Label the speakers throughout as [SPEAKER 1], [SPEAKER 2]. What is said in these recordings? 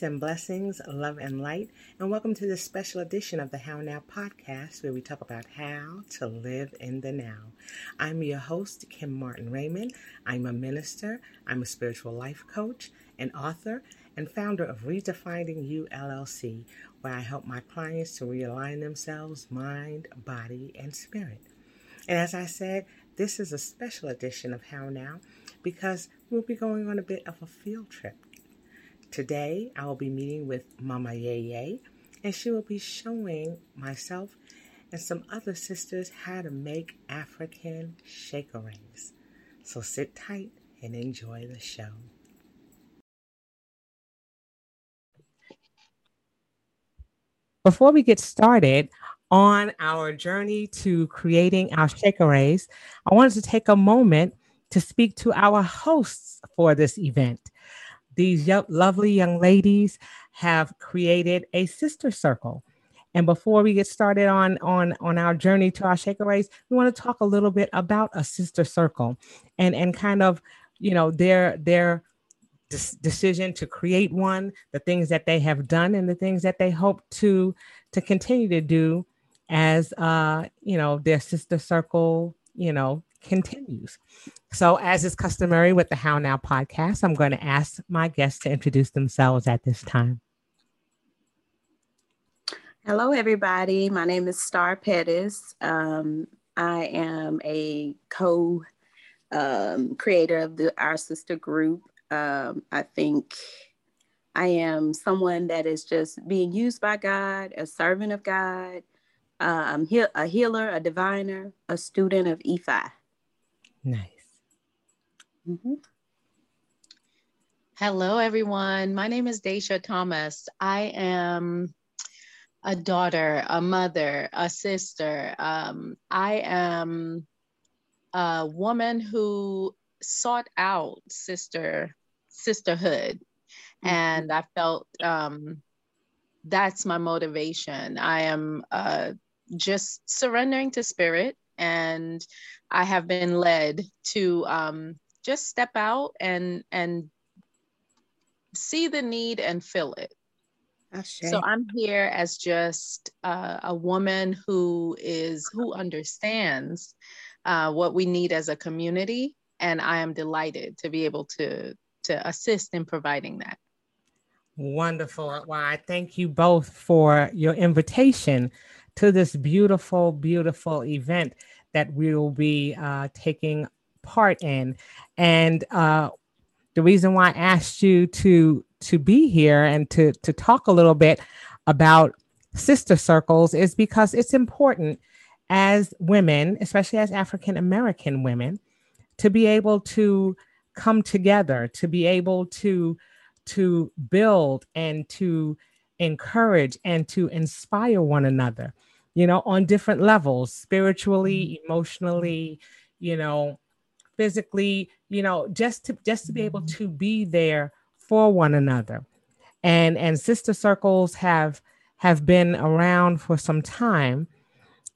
[SPEAKER 1] Peace and blessings, love and light, and welcome to this special edition of the How Now podcast where we talk about how to live in the now. I'm your host, Kim Martin Raymond. I'm a minister, I'm a spiritual life coach, an author, and founder of Redefining You LLC, where I help my clients to realign themselves, mind, body, and spirit. And as I said, this is a special edition of How Now because we'll be going on a bit of a field trip Today, I will be meeting with Mama Yeye, and she will be showing myself and some other sisters how to make African shekeres. So sit tight and enjoy the show. Before we get started on our journey to creating our shekeres, I wanted to take a moment to speak to our hosts for this event these lovely young ladies have created a sister circle. And before we get started on on on our journey to our shekeres, we want to talk a little bit about a sister circle and and kind of you know their their decision to create one, the things that they have done, and the things that they hope to to continue to do as uh you know their sister circle you know continues. So, as is customary with the How Now podcast, I'm going to ask my guests to introduce themselves at this time.
[SPEAKER 2] Hello, everybody. My name is Star Pettis. Um, I am a co um, creator of the Our Sister group. Um, I think I am someone that is just being used by God, a servant of God, um, a healer, a diviner, a student of Ifa.
[SPEAKER 1] Nice.
[SPEAKER 3] Mm-hmm. Hello, everyone. My name is Daisha Thomas. I am a daughter, a mother, a sister. Um, I am a woman who sought out sister sisterhood, mm-hmm. and I felt um, that's my motivation. I am uh, just surrendering to spirit and I have been led to um, just step out and and see the need and fill it. So I'm here as just uh, a woman who is who understands uh, what we need as a community, and I am delighted to be able to to assist in providing that.
[SPEAKER 1] Wonderful. Well, I thank you both for your invitation to this beautiful, beautiful event that we will be uh, taking part in. And uh, the reason why I asked you to to be here and to to talk a little bit about sister circles is because it's important as women, especially as African American women, to be able to come together, to be able to to build and to encourage and to inspire one another you know, on different levels, spiritually, mm-hmm. emotionally, you know, physically, you know, just to just to be able mm-hmm. to be there for one another. And and sister circles have have been around for some time,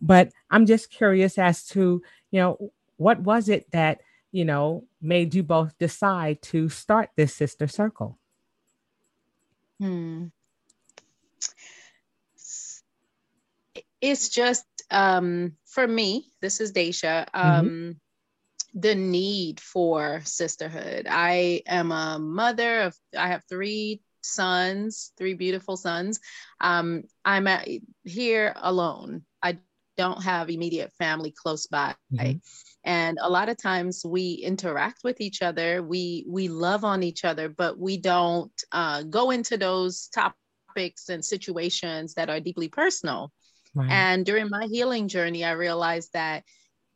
[SPEAKER 1] but I'm just curious as to, you know, what was it that, you know, made you both decide to start this sister circle?
[SPEAKER 3] Hmm. It's just um, for me, this is Daisha, um, mm-hmm. the need for sisterhood. I am a mother of, I have three sons, three beautiful sons. Um, I'm at, here alone. I don't have immediate family close by. Mm-hmm. And a lot of times we interact with each other, we we love on each other, but we don't uh, go into those topics and situations that are deeply personal. And during my healing journey, I realized that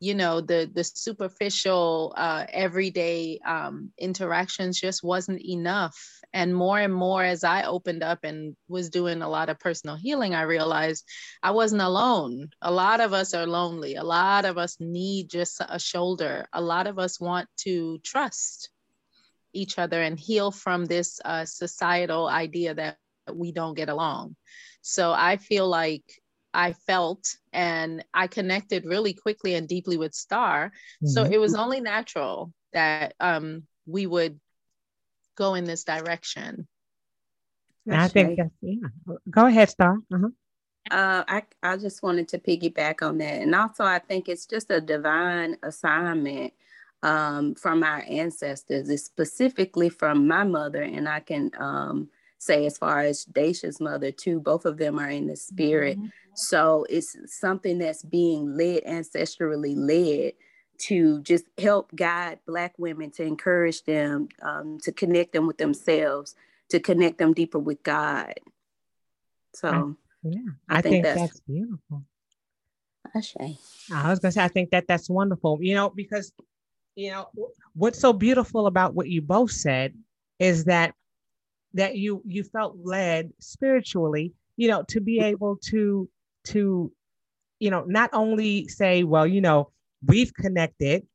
[SPEAKER 3] you know the the superficial uh, everyday um, interactions just wasn't enough. And more and more as i opened up and was doing a lot of personal healing i realized i wasn't alone. A lot of us are lonely. A lot of us need just a shoulder. A lot of us want to trust each other and heal from this uh, societal idea that we don't get along. So i feel like I felt and I connected really quickly and deeply with Star. Mm-hmm. So it was only natural that um, we would go in this direction.
[SPEAKER 1] I think that's, yeah. Go ahead, Star. Uh-huh.
[SPEAKER 2] Uh, I, I just wanted to piggyback on that. And also, I think it's just a divine assignment um, from our ancestors, it's specifically from my mother. And I can um, say, as far as Daisha's mother, too, both of them are in the spirit. Mm-hmm. So it's something that's being led, ancestrally led to just help guide Black women, to encourage them, um, to connect them with themselves, to connect them deeper with God. So,
[SPEAKER 1] I, yeah, I, I think, think, that's, that's beautiful.
[SPEAKER 2] Ashe.
[SPEAKER 1] I was gonna say, I think that that's wonderful. You know, because you know what's so beautiful about what you both said is that that you you felt led spiritually, you know, to be able to to, you know, not only say, well, you know, we've connected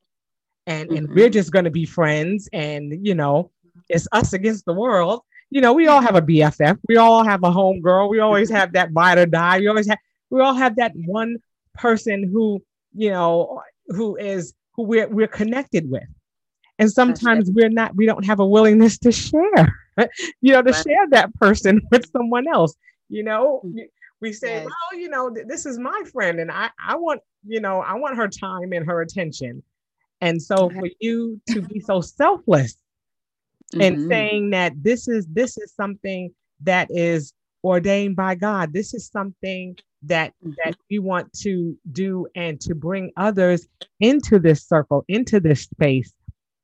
[SPEAKER 1] and, mm-hmm. and we're just going to be friends and, you know, it's us against the world. You know, we all have a BFF. We all have a home girl. We always have that ride or die. We always have, we all have that one person who, you know, who is, who we're, we're connected with. And sometimes we're not, we don't have a willingness to share, you know, to right. share that person with someone else. You know, mm-hmm we say, yes. well, you know, th- this is my friend, and I, I want, you know, I want her time and her attention. And so for you to be so selfless mm-hmm. and saying that this is this is something that is ordained by God, this is something that mm-hmm. that you want to do and to bring others into this circle, into this space,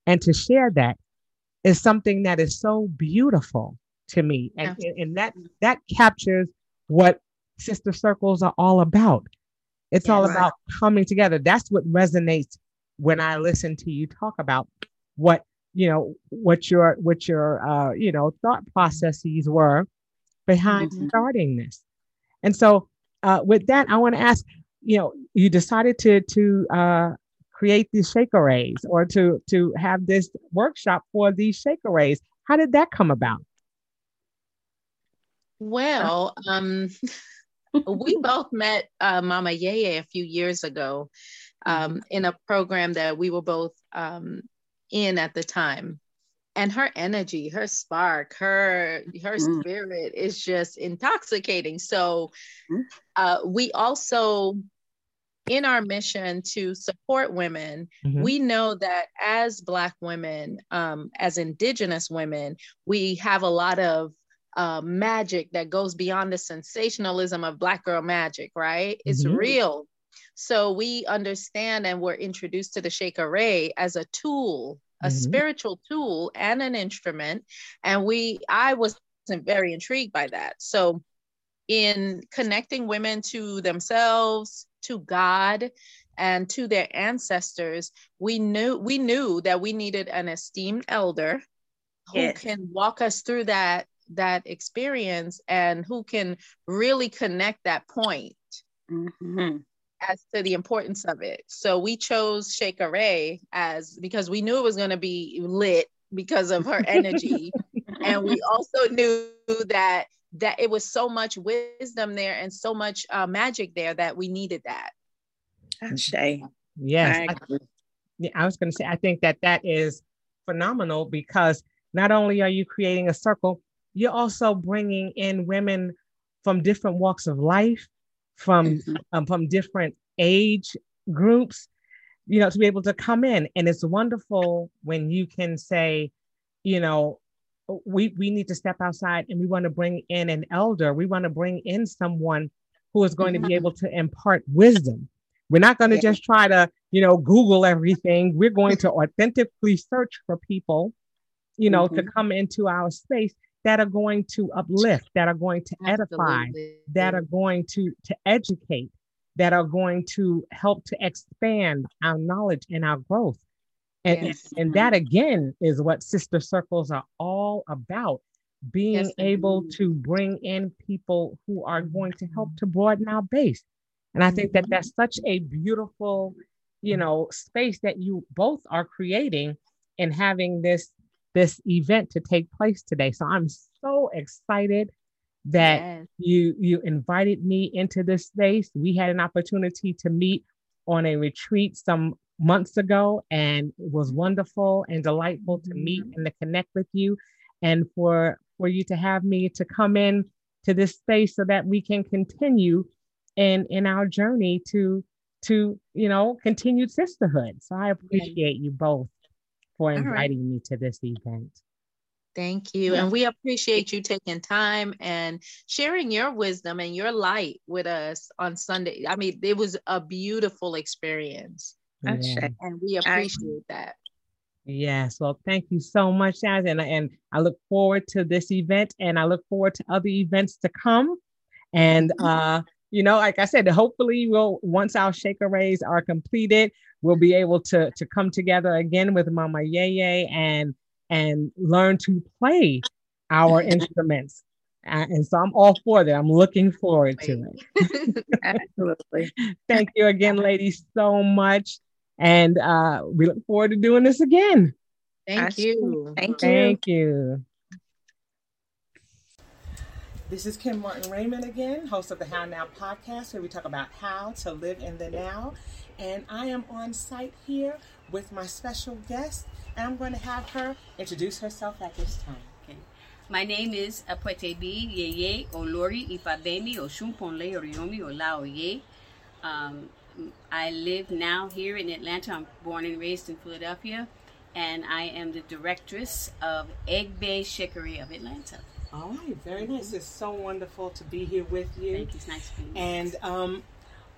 [SPEAKER 1] and to share that is something that is so beautiful to me, and and that that captures what sister circles are all about. It's yeah, all right. about coming together. That's what resonates when I listen to you talk about what you know what your what your uh you know thought processes were behind mm-hmm. starting this. And so uh with that I want to ask you know you decided to to uh create these shekeres or to to have this workshop for these shekeres. How did that come about?
[SPEAKER 3] Well, um we both met uh, Mama Yeye a few years ago um, mm-hmm. in a program that we were both um, in at the time. And her energy, her spark, her her mm. spirit is just intoxicating. So mm. uh, we also, in our mission to support women, mm-hmm. we know that as Black women, um, as Indigenous women, we have a lot of uh, magic that goes beyond the sensationalism of Black girl magic, right? It's mm-hmm. real. So we understand and we're introduced to the Shekere as a tool, a mm-hmm. spiritual tool and an instrument. And we, I was very intrigued by that. So in connecting women to themselves, to God, and to their ancestors, we knew we knew that we needed an esteemed elder who yes. can walk us through that that experience and who can really connect that point mm-hmm. as to the importance of it. So we chose Shake Array as because we knew it was going to be lit because of her energy. and we also knew that that it was so much wisdom there and so much uh, magic there that we needed that.
[SPEAKER 2] Shay.
[SPEAKER 1] Yes. I, I, I was going to say, I think that that is phenomenal because not only are you creating a circle, you're also bringing in women from different walks of life, from mm-hmm. um, from different age groups, you know, to be able to come in. And it's wonderful when you can say, you know, we we need to step outside and we want to bring in an elder. We want to bring in someone who is going to be able to impart wisdom. We're not going to yeah. just try to, you know, Google everything. We're going to authentically search for people, you know, mm-hmm. to come into our space that are going to uplift, that are going to edify, Absolutely. that are going to, to educate, that are going to help to expand our knowledge and our growth. And, yes. and that again is what sister circles are all about being yes, able to bring in people who are going to help to broaden our base. And I think that mm-hmm. that's such a beautiful, you know, space that you both are creating and having this this event to take place today. So I'm so excited that yes. you you invited me into this space. We had an opportunity to meet on a retreat some months ago and it was wonderful and delightful to meet mm-hmm. and to connect with you and for for you to have me to come in to this space so that we can continue in in our journey to to you know continued sisterhood so i appreciate you both for inviting right. me to this event
[SPEAKER 3] Thank you. And we appreciate you taking time and sharing your wisdom and your light with us on Sunday. I mean, it was a beautiful experience. Yeah. And we appreciate that.
[SPEAKER 1] Yes. Well, thank you so much, guys. And, and I look forward to this event and I look forward to other events to come. And, mm-hmm. uh, you know, like I said, hopefully we'll, once our Shekeres are completed, we'll be able to, to come together again with Mama Yeye and, and learn to play our instruments. Uh, and so I'm all for that. I'm looking forward to it.
[SPEAKER 2] Absolutely.
[SPEAKER 1] Thank you again, ladies, so much. And uh, we look forward to doing this again.
[SPEAKER 3] Thank you.
[SPEAKER 2] Thank you.
[SPEAKER 1] Thank you. This is Kim Martin Raymond again, host of the How Now podcast, where we talk about how to live in the now. And I am on site here with my special guest, and I'm going to have her introduce herself at this time. Okay.
[SPEAKER 4] My name is Apuetebi Yeye Olori Ifabemi Oshunponle Oriomi Olaoye. Um, I live now here in Atlanta. I'm born and raised in Philadelphia, and I am the directress of Egbe Shikari of Atlanta.
[SPEAKER 1] All right, very nice. It's so wonderful to be here with you.
[SPEAKER 4] Thank you. It's nice to be
[SPEAKER 1] here. And um,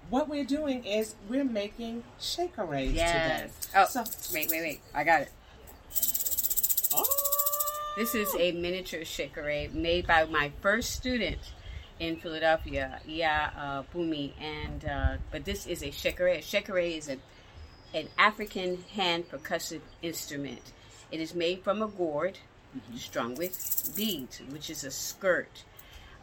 [SPEAKER 1] what we're doing is we're making Shekeres
[SPEAKER 4] yes.
[SPEAKER 1] today.
[SPEAKER 4] Oh, so, wait, wait, wait. I got it.
[SPEAKER 1] Oh.
[SPEAKER 4] This is a miniature Shekere made by my first student in Philadelphia, yeah, uh, Bumi, and uh, but this is a shekere. A shekere is a, an African hand percussive instrument. It is made from a gourd mm-hmm. strung with beads, which is a skirt.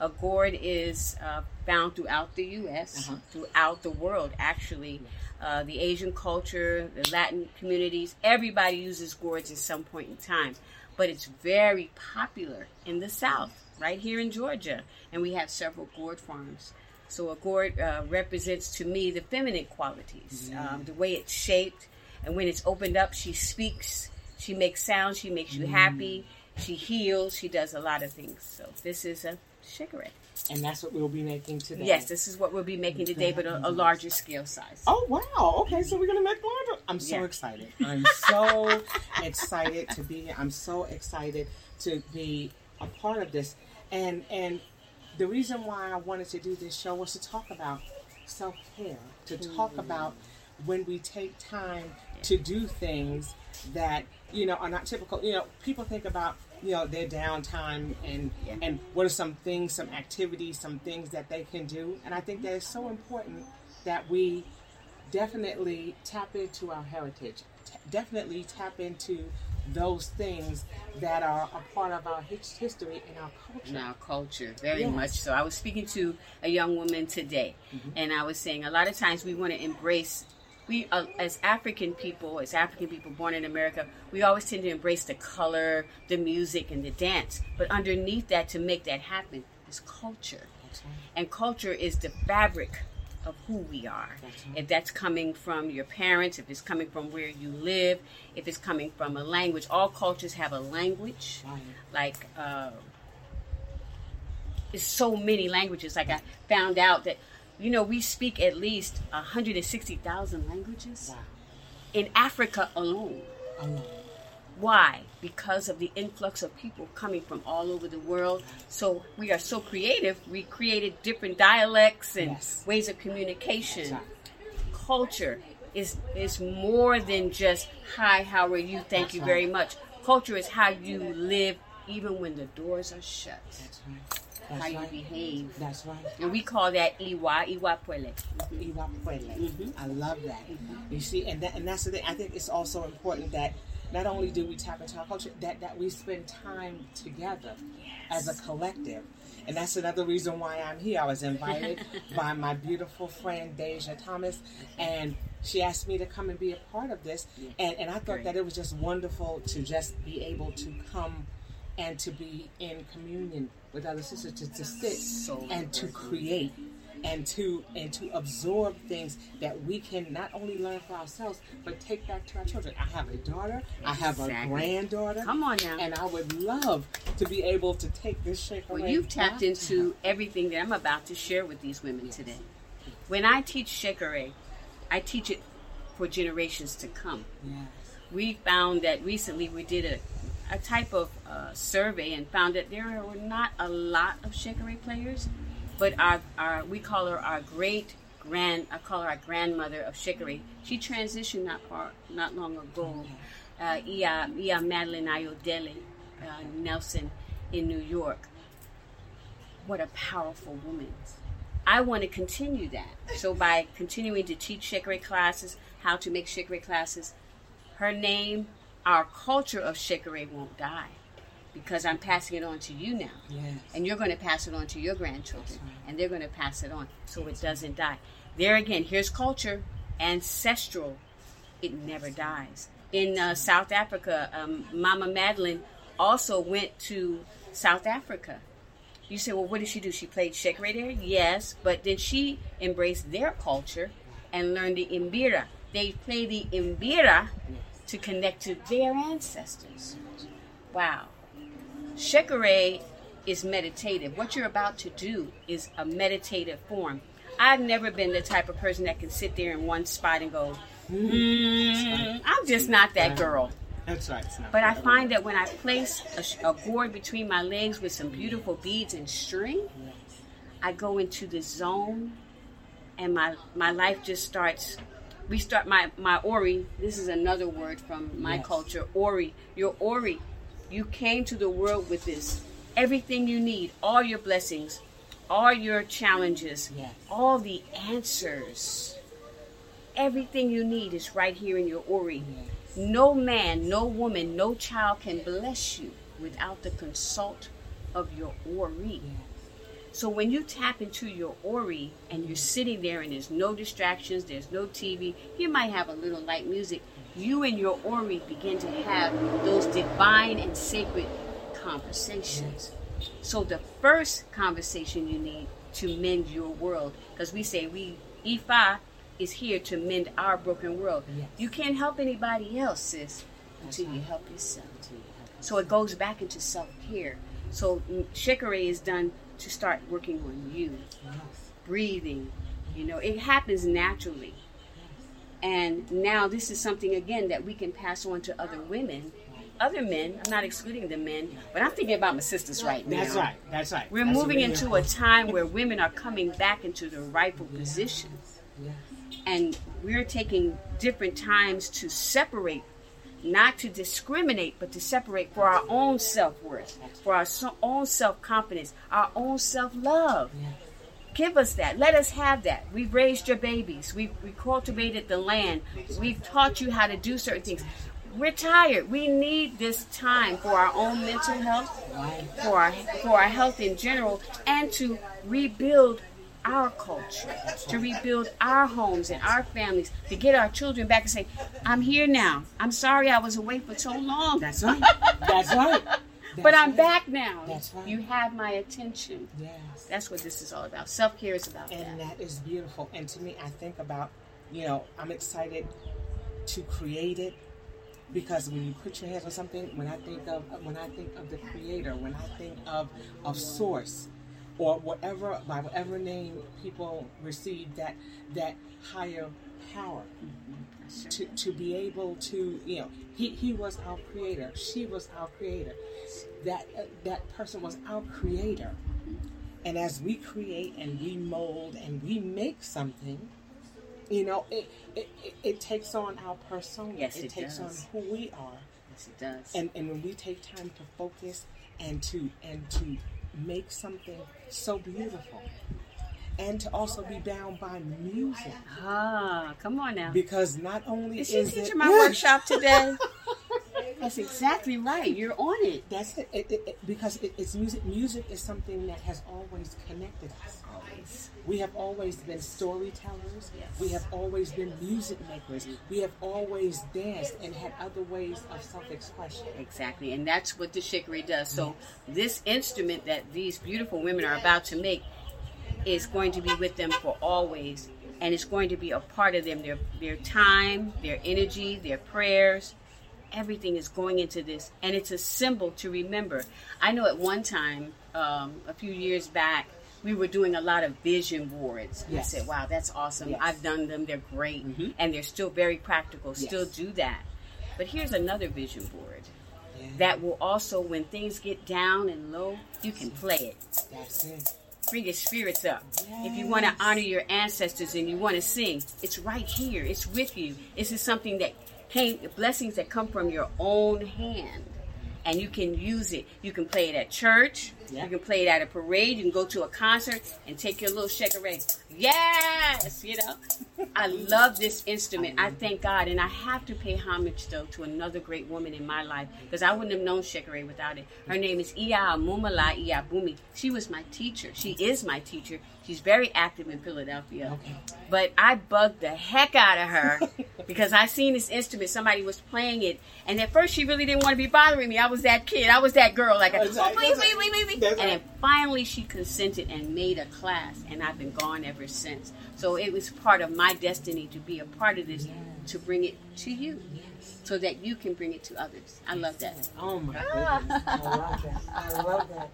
[SPEAKER 4] A gourd is uh, found throughout the U.S., uh-huh. throughout the world, actually. Uh, the Asian culture, the Latin communities, everybody uses gourds at some point in time. But it's very popular in the South right here in Georgia, and we have several gourd farms. So a gourd uh, represents to me the feminine qualities, mm. um, the way it's shaped, and when it's opened up, she speaks, she makes sounds, she makes you mm. happy, she heals, she does a lot of things. So this is a Shekere.
[SPEAKER 1] And that's what we'll be making today.
[SPEAKER 4] Yes, this is what we'll be making today, but a, a larger scale size.
[SPEAKER 1] Oh wow! Okay, so we're gonna make larger. I'm so yeah. excited. I'm so excited to be here. I'm so excited to be a part of this. And and the reason why I wanted to do this show was to talk about self care, to talk mm-hmm. about when we take time to do things that you know are not typical. You know, people think about you know their downtime and yeah. and what are some things, some activities, some things that they can do. And I think that is so important that we definitely tap into our heritage, t- definitely tap into those things that are a part of our history and our culture.
[SPEAKER 4] In our culture, very yes. much so. I was speaking to a young woman today, mm-hmm. and I was saying a lot of times we want to embrace. We, uh, as African people, as African people born in America, we always tend to embrace the color, the music, and the dance. But underneath that, to make that happen, is culture. Right. And culture is the fabric of who we are. If that's coming from your parents, if it's coming from where you live, if it's coming from a language. All cultures have a language. Like, uh, it's so many languages. Like, I found out that, you know, we speak at least 160,000 languages wow. in Africa alone. Alone. Why? Because of the influx of people coming from all over the world. So we are so creative. We created different dialects and yes. ways of communication. Culture is is more than just hi, how are you? Thank That's you very much. Culture is how you live even when the doors are shut. That's right. That's how you behave.
[SPEAKER 1] That's right.
[SPEAKER 4] And we call that iwa, iwa pele.
[SPEAKER 1] Iwa Pele.
[SPEAKER 4] Mhm.
[SPEAKER 1] I love that. You see, and that, and that's the thing. I think it's also important that not only do we tap into our culture, that that we spend time together as a collective. And that's another reason why I'm here. I was invited by my beautiful friend Deja Thomas, and she asked me to come and be a part of this. And, and I thought
[SPEAKER 4] Great.
[SPEAKER 1] that it was just wonderful to just be able to come and to be in communion with other sisters, to, to sit
[SPEAKER 4] So
[SPEAKER 1] and to create and to and to absorb things that we can not only learn for ourselves but take back to our children. I have a daughter, I have a granddaughter,
[SPEAKER 4] Come on now.
[SPEAKER 1] and I would love to be able to take this shake
[SPEAKER 4] Well, you've tapped into everything that I'm about to share with these women today. When I teach Shekere, I teach it for generations to come.
[SPEAKER 1] Yes.
[SPEAKER 4] We found that recently we did a, a type of uh, survey and found that there were not a lot of Shekere players, but our, our we call her our great grand I call her our grandmother of Shekere. She transitioned not far not long ago. Uh, Iya, Madeline Ayodele uh, Nelson in New York. What a powerful woman. I want to continue that. So by continuing to teach Shekere classes, how to make Shekere classes, her name, our culture of Shekere won't die because I'm passing it on to you now.
[SPEAKER 1] Yes.
[SPEAKER 4] And you're going to pass it on to your grandchildren, and they're going to pass it on so it doesn't die. There again, here's culture, ancestral, it never dies. In uh, South Africa, um, Mama Madeline also went to South Africa. You say, well, what did she do? She played Shekere there? Yes, but then she embraced their culture and learned the mbira. They play the mbira to connect to their ancestors. Wow. Shekere is meditative. What you're about to do is a meditative form. I've never been the type of person that can sit there in one spot and go, "Mm, I'm just not that girl.
[SPEAKER 1] That's right.
[SPEAKER 4] But I find that when I place a, a gourd between my legs with some beautiful beads and string, I go into the zone and my, my life just starts. We start my, my Ori. This is another word from my
[SPEAKER 1] Yes.
[SPEAKER 4] culture. Ori. Your Ori. You came to the world with this. Everything you need, all your blessings, all your challenges,
[SPEAKER 1] Yes.
[SPEAKER 4] all the answers. Everything you need is right here in your Ori. No man, no woman, no child can bless you without the consult of your Ori. So when you tap into your Ori and you're sitting there and there's no distractions, there's no TV, you might have a little light music. You and your Ori begin to have those divine and sacred conversations. So the first conversation you need to mend your world, because we say we Ifa is here to mend our broken world.
[SPEAKER 1] Yes.
[SPEAKER 4] You can't help anybody else, sis, until you help yourself. So it goes back into self care. So mm, Shekere is done to start working on you,
[SPEAKER 1] Yes.
[SPEAKER 4] breathing. You know, it happens naturally. And now this is something again that we can pass on to other women, other men. I'm not excluding the men, but I'm thinking about my sisters right now.
[SPEAKER 1] That's right. That's right.
[SPEAKER 4] We're
[SPEAKER 1] That's
[SPEAKER 4] moving into a time where women are coming back into the rightful
[SPEAKER 1] positions.
[SPEAKER 4] And we're taking different times to separate, not to discriminate, but to separate for our own self worth, for our so- own self confidence, our own self love.
[SPEAKER 1] Yes.
[SPEAKER 4] Give us that. Let us have that. We've raised your babies. We've we cultivated the land. We've taught you how to do certain things. We're tired. We need this time for our own mental health, for our for our health in general, and to rebuild our culture, to rebuild our homes and our families, to get our children back and say, "I'm here now. I'm sorry I was away for so long,
[SPEAKER 1] That's right. That's right.
[SPEAKER 4] but
[SPEAKER 1] That's
[SPEAKER 4] I'm
[SPEAKER 1] right.
[SPEAKER 4] back now.
[SPEAKER 1] That's right.
[SPEAKER 4] You have my attention."
[SPEAKER 1] Yes.
[SPEAKER 4] That's what this is all about. Self care is about
[SPEAKER 1] And
[SPEAKER 4] that.
[SPEAKER 1] that is beautiful. And to me, I think about, you know, I'm excited to create it because when you put your hands on something, when I think of when I think of the creator, when I think of of source, or whatever by whatever name people receive that that higher power to, to be able to you know he, he was our creator. She was our creator. That uh, that person was our creator. And as we create and we mold and we make something you know it it, it, it takes on our persona.
[SPEAKER 4] Yes,
[SPEAKER 1] it,
[SPEAKER 4] it
[SPEAKER 1] takes
[SPEAKER 4] does.
[SPEAKER 1] on who we are.
[SPEAKER 4] Yes, it does.
[SPEAKER 1] and and when we take time to focus and to and to make something so beautiful and to also be bound by music.
[SPEAKER 4] Ah, come on now.
[SPEAKER 1] Because not only
[SPEAKER 4] Is
[SPEAKER 1] is,
[SPEAKER 4] she
[SPEAKER 1] it
[SPEAKER 4] teaching my workshop today? That's exactly right. You're on it.
[SPEAKER 1] That's it, it, it, it- because it, it's music. Music is something that has always connected us. We have always been storytellers.
[SPEAKER 4] Yes.
[SPEAKER 1] We have always been music makers. We have always danced and had other ways of self-expression.
[SPEAKER 4] Exactly, and that's what the shekere does. So this instrument that these beautiful women are about to make is going to be with them for always, and it's going to be a part of them. Their their time, their energy, their prayers, everything is going into this, and it's a symbol to remember. I know at one time, um, a few years back. We were doing a lot of vision boards. I said, "Wow, that's awesome!
[SPEAKER 1] Yes.
[SPEAKER 4] I've done them. They're great,
[SPEAKER 1] Mhm.
[SPEAKER 4] and they're still very practical. Still do that." But here's another vision board
[SPEAKER 1] Yeah.
[SPEAKER 4] that will also, when things get down and low, you can play it.
[SPEAKER 1] That's it.
[SPEAKER 4] Bring your spirits up. If you want to honor your ancestors and you want to sing, it's right here. It's with you. This is something that came, blessings that come from your own hand. And you can use it. You can play it at church.
[SPEAKER 1] Yeah.
[SPEAKER 4] You can play it at a parade. You can go to a concert and take your little shaker Yes, you know. I love this instrument. I thank God, and I have to pay homage though to another great woman in my life because I wouldn't have known Shekere without it. Her mm-hmm. name is Iya Mumala Iyabumi. She was my teacher. She is my teacher. She's very active in Philadelphia.
[SPEAKER 1] Okay.
[SPEAKER 4] But I bugged the heck out of her because I seen this instrument. Somebody was playing it, and at first she really didn't want to be bothering me. I was that kid. I was that girl. Like,
[SPEAKER 1] That's
[SPEAKER 4] oh,
[SPEAKER 1] right.
[SPEAKER 4] please,
[SPEAKER 1] That's
[SPEAKER 4] please,
[SPEAKER 1] right.
[SPEAKER 4] please, please.
[SPEAKER 1] That's
[SPEAKER 4] And then finally she consented and made a class, and I've been gone ever since. So it was part of my destiny to be a part of this, to bring it to you, so that you can bring it to others. I love that.
[SPEAKER 1] Oh my ah. goodness. I love that. I love that.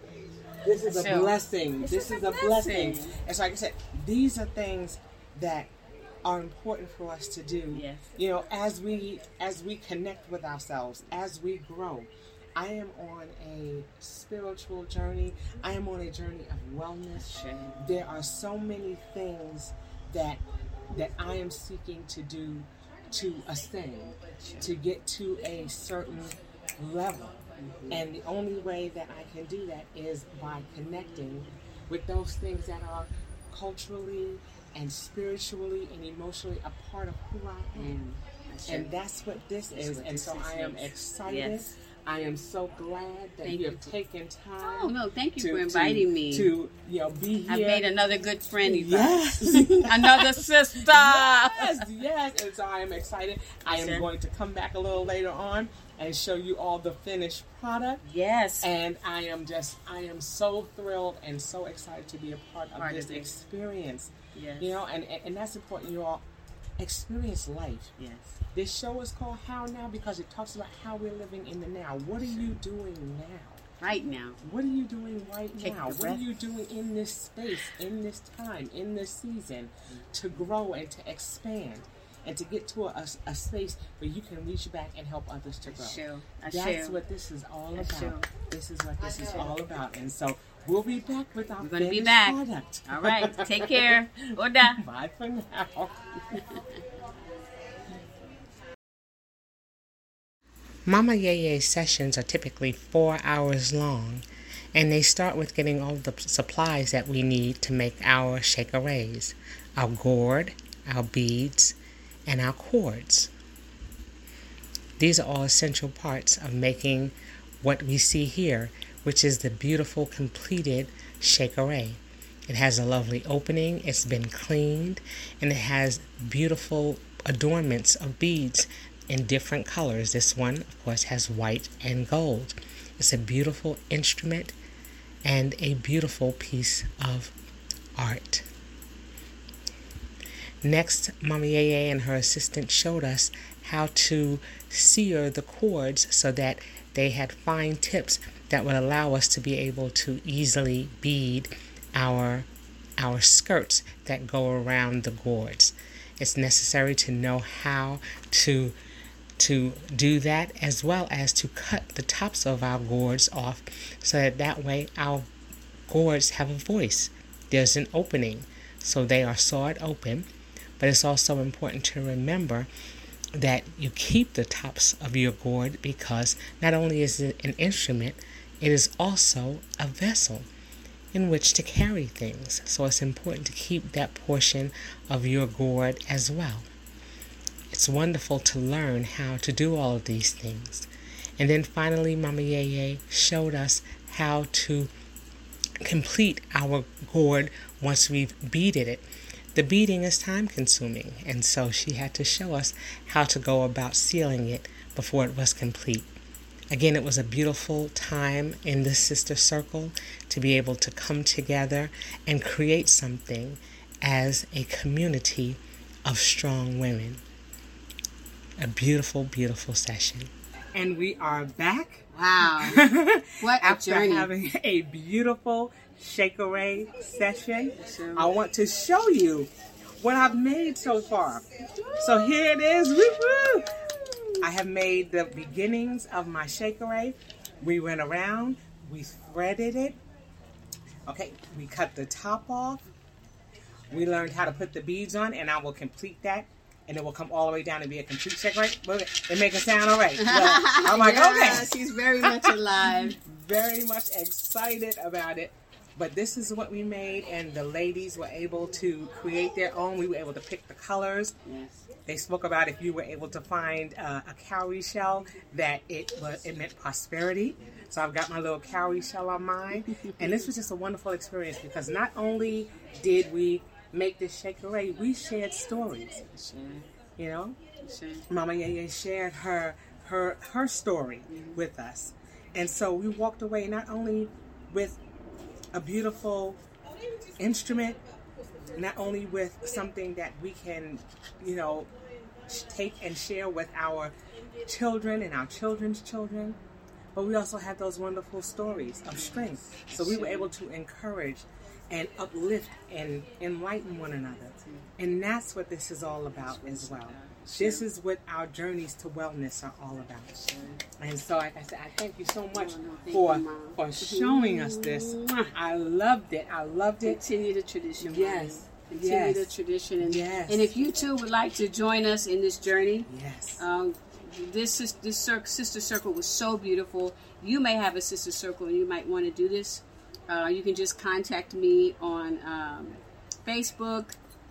[SPEAKER 1] This is a
[SPEAKER 4] So,
[SPEAKER 1] blessing.
[SPEAKER 4] this
[SPEAKER 1] This,
[SPEAKER 4] is
[SPEAKER 1] is,
[SPEAKER 4] a
[SPEAKER 1] a blessing.
[SPEAKER 4] blessing.
[SPEAKER 1] And so, like I said, these are things that are important for us to do.
[SPEAKER 4] Yes.
[SPEAKER 1] You know, as we as we connect with ourselves, as we grow. I am on a spiritual journey. I am on a journey of wellness. There are so many things that that I am seeking to do to ascend, to get to a certain level. Mm-hmm. And the only way that I can do that is by connecting with those things that are culturally and spiritually and emotionally a part of who I am.
[SPEAKER 4] Mm, sure.
[SPEAKER 1] And that's what this
[SPEAKER 4] That's
[SPEAKER 1] is.
[SPEAKER 4] what
[SPEAKER 1] And
[SPEAKER 4] this
[SPEAKER 1] so
[SPEAKER 4] is,
[SPEAKER 1] I am excited.
[SPEAKER 4] Yes.
[SPEAKER 1] I am so glad that
[SPEAKER 4] Thank
[SPEAKER 1] you
[SPEAKER 4] you.
[SPEAKER 1] have taken time.
[SPEAKER 4] Oh no, thank you
[SPEAKER 1] to-
[SPEAKER 4] for
[SPEAKER 1] to-
[SPEAKER 4] inviting me.
[SPEAKER 1] To you know be here.
[SPEAKER 4] I've made another good friend.
[SPEAKER 1] Yes.
[SPEAKER 4] another sister.
[SPEAKER 1] yes, yes. And so I am excited. I am
[SPEAKER 4] Sure.
[SPEAKER 1] going to come back a little later on and show you all the finished product.
[SPEAKER 4] Yes.
[SPEAKER 1] And I am just, I am so thrilled and so excited to be a part of
[SPEAKER 4] Part of
[SPEAKER 1] this
[SPEAKER 4] this.
[SPEAKER 1] experience.
[SPEAKER 4] Yes.
[SPEAKER 1] You know, and, and, and that's important. You all experience life.
[SPEAKER 4] Yes.
[SPEAKER 1] This show is called How Now because it talks about how we're living in the now. What are you doing now?
[SPEAKER 4] Right now.
[SPEAKER 1] What are you doing right
[SPEAKER 4] Take
[SPEAKER 1] now?
[SPEAKER 4] a
[SPEAKER 1] What are you doing in this space, in this time, in this season to grow and to expand and to get to a, a space where you can reach back and help others to grow?
[SPEAKER 4] Sure. I
[SPEAKER 1] That's
[SPEAKER 4] shall.
[SPEAKER 1] what this is all
[SPEAKER 4] I
[SPEAKER 1] about.
[SPEAKER 4] shall.
[SPEAKER 1] This is what this is all about. And so we'll be back with our
[SPEAKER 4] We're gonna be back.
[SPEAKER 1] product.
[SPEAKER 4] All right. Take care. Oda.
[SPEAKER 1] Bye for now. Mama Yeye sessions are typically four hours long, and they start with getting all the supplies that we need to make our shekeres, our gourd, our beads, and our cords. These are all essential parts of making what we see here, which is the beautiful completed shekere. It has a lovely opening, it's been cleaned, and it has beautiful adornments of beads in different colors. This one, of course, has white and gold. It's a beautiful instrument and a beautiful piece of art. Next, Mama Yeye and her assistant showed us how to sear the cords so that they had fine tips that would allow us to be able to easily bead our our skirts that go around the gourds. It's necessary to know how to to do that as well as to cut the tops of our gourds off so that that way our gourds have a voice. There's an opening, so they are sawed open. But it's also important to remember that you keep the tops of your gourd because not only is it an instrument, it is also a vessel. in which to carry things. So it's important to keep that portion of your gourd as well. It's wonderful to learn how to do all of these things. And then finally, Mama Yeye showed us how to complete our gourd once we've beaded it. The beading is time consuming, and so she had to show us how to go about sealing it before it was complete. Again, it was a beautiful time in the sister circle to be able to come together and create something as a community of strong women. A beautiful, beautiful session. And we are back.
[SPEAKER 4] Wow. What a
[SPEAKER 1] After
[SPEAKER 4] journey.
[SPEAKER 1] having a beautiful Shekere session, I want to show you what I've made so far. So here it is. Woo woo. I have made the beginnings of my Shekere. We went around, we threaded it. Okay, we cut the top off. We learned how to put the beads on, and I will complete that. And it will come all the way down and be a complete Shekere. Look, it make it sound all right. So, I'm like,
[SPEAKER 4] Yeah,
[SPEAKER 1] okay
[SPEAKER 4] she's very much alive.
[SPEAKER 1] very much excited about it. But this is what we made, and the ladies were able to create their own. We were able to pick the colors.
[SPEAKER 4] Yes.
[SPEAKER 1] They spoke about if you were able to find uh, a cowrie shell, that it was it meant prosperity. So I've got my little cowrie shell on mine, and this was just a wonderful experience because not only did we make this shakerade, we shared stories. You know, Mama Yeye shared her her her story with us, and so we walked away not only with a beautiful instrument, not only with something that we can, you know, take and share with our children and our children's children, but we also have those wonderful stories of strength. So we were able to encourage and uplift and enlighten one another. And that's what this is all about as well. This is what our journeys to wellness are all about. And so, like I said, I thank you so much for for showing us this. I loved it. I loved it.
[SPEAKER 4] Continue the tradition.
[SPEAKER 1] Yes.
[SPEAKER 4] Continue
[SPEAKER 1] Yes.
[SPEAKER 4] the tradition. And,
[SPEAKER 1] Yes.
[SPEAKER 4] and if you too would like to join us in this journey,
[SPEAKER 1] Yes.
[SPEAKER 4] um, this is this sister circle was so beautiful. You may have a sister circle and you might want to do this. Uh, you can just contact me on um, Facebook,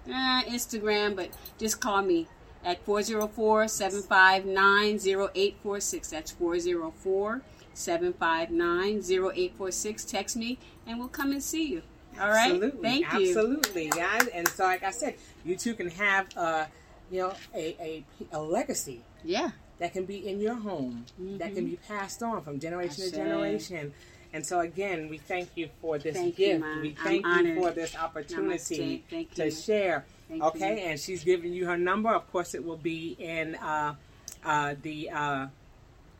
[SPEAKER 4] eh, Instagram, but just call me at 404 759 0846. That's 404 759 0846. Text me and we'll come and see you. All right?
[SPEAKER 1] Absolutely.
[SPEAKER 4] Thank you.
[SPEAKER 1] Absolutely, guys. And so, like I said, you too can have, uh, you know, a, a, a legacy
[SPEAKER 4] Yeah.
[SPEAKER 1] that can be in your home, that can be passed on from generation to generation. And so, again, we thank you for this
[SPEAKER 4] Thank you,
[SPEAKER 1] gift.
[SPEAKER 4] Ma.
[SPEAKER 1] we
[SPEAKER 4] I'm
[SPEAKER 1] thank you
[SPEAKER 4] honored.
[SPEAKER 1] for this opportunity
[SPEAKER 4] Thank
[SPEAKER 1] to
[SPEAKER 4] you.
[SPEAKER 1] share.
[SPEAKER 4] Thank
[SPEAKER 1] okay,
[SPEAKER 4] you.
[SPEAKER 1] and she's giving you her number. Of course, it will be in uh, uh, the uh,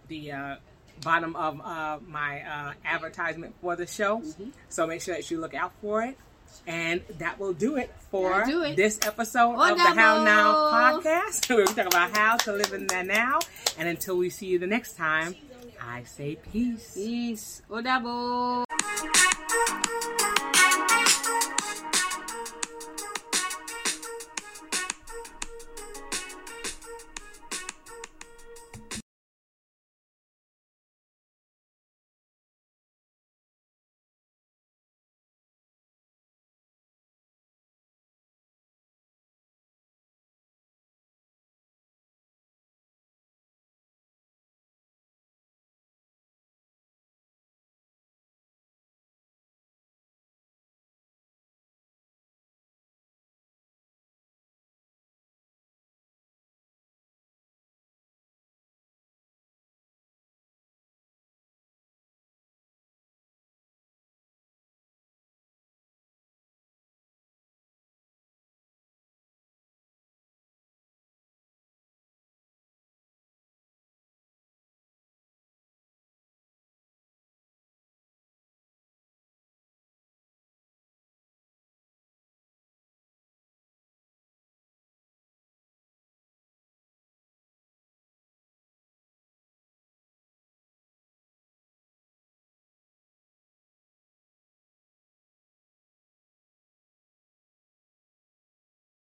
[SPEAKER 1] the uh, bottom of uh, my uh, advertisement for the show.
[SPEAKER 4] Mm-hmm.
[SPEAKER 1] So make sure that you look out for it. And that will do it for
[SPEAKER 4] do it.
[SPEAKER 1] this episode of the How Now podcast. We're talking about how to live in the now. And until we see you the next time, I say peace.
[SPEAKER 4] Peace. Odabo.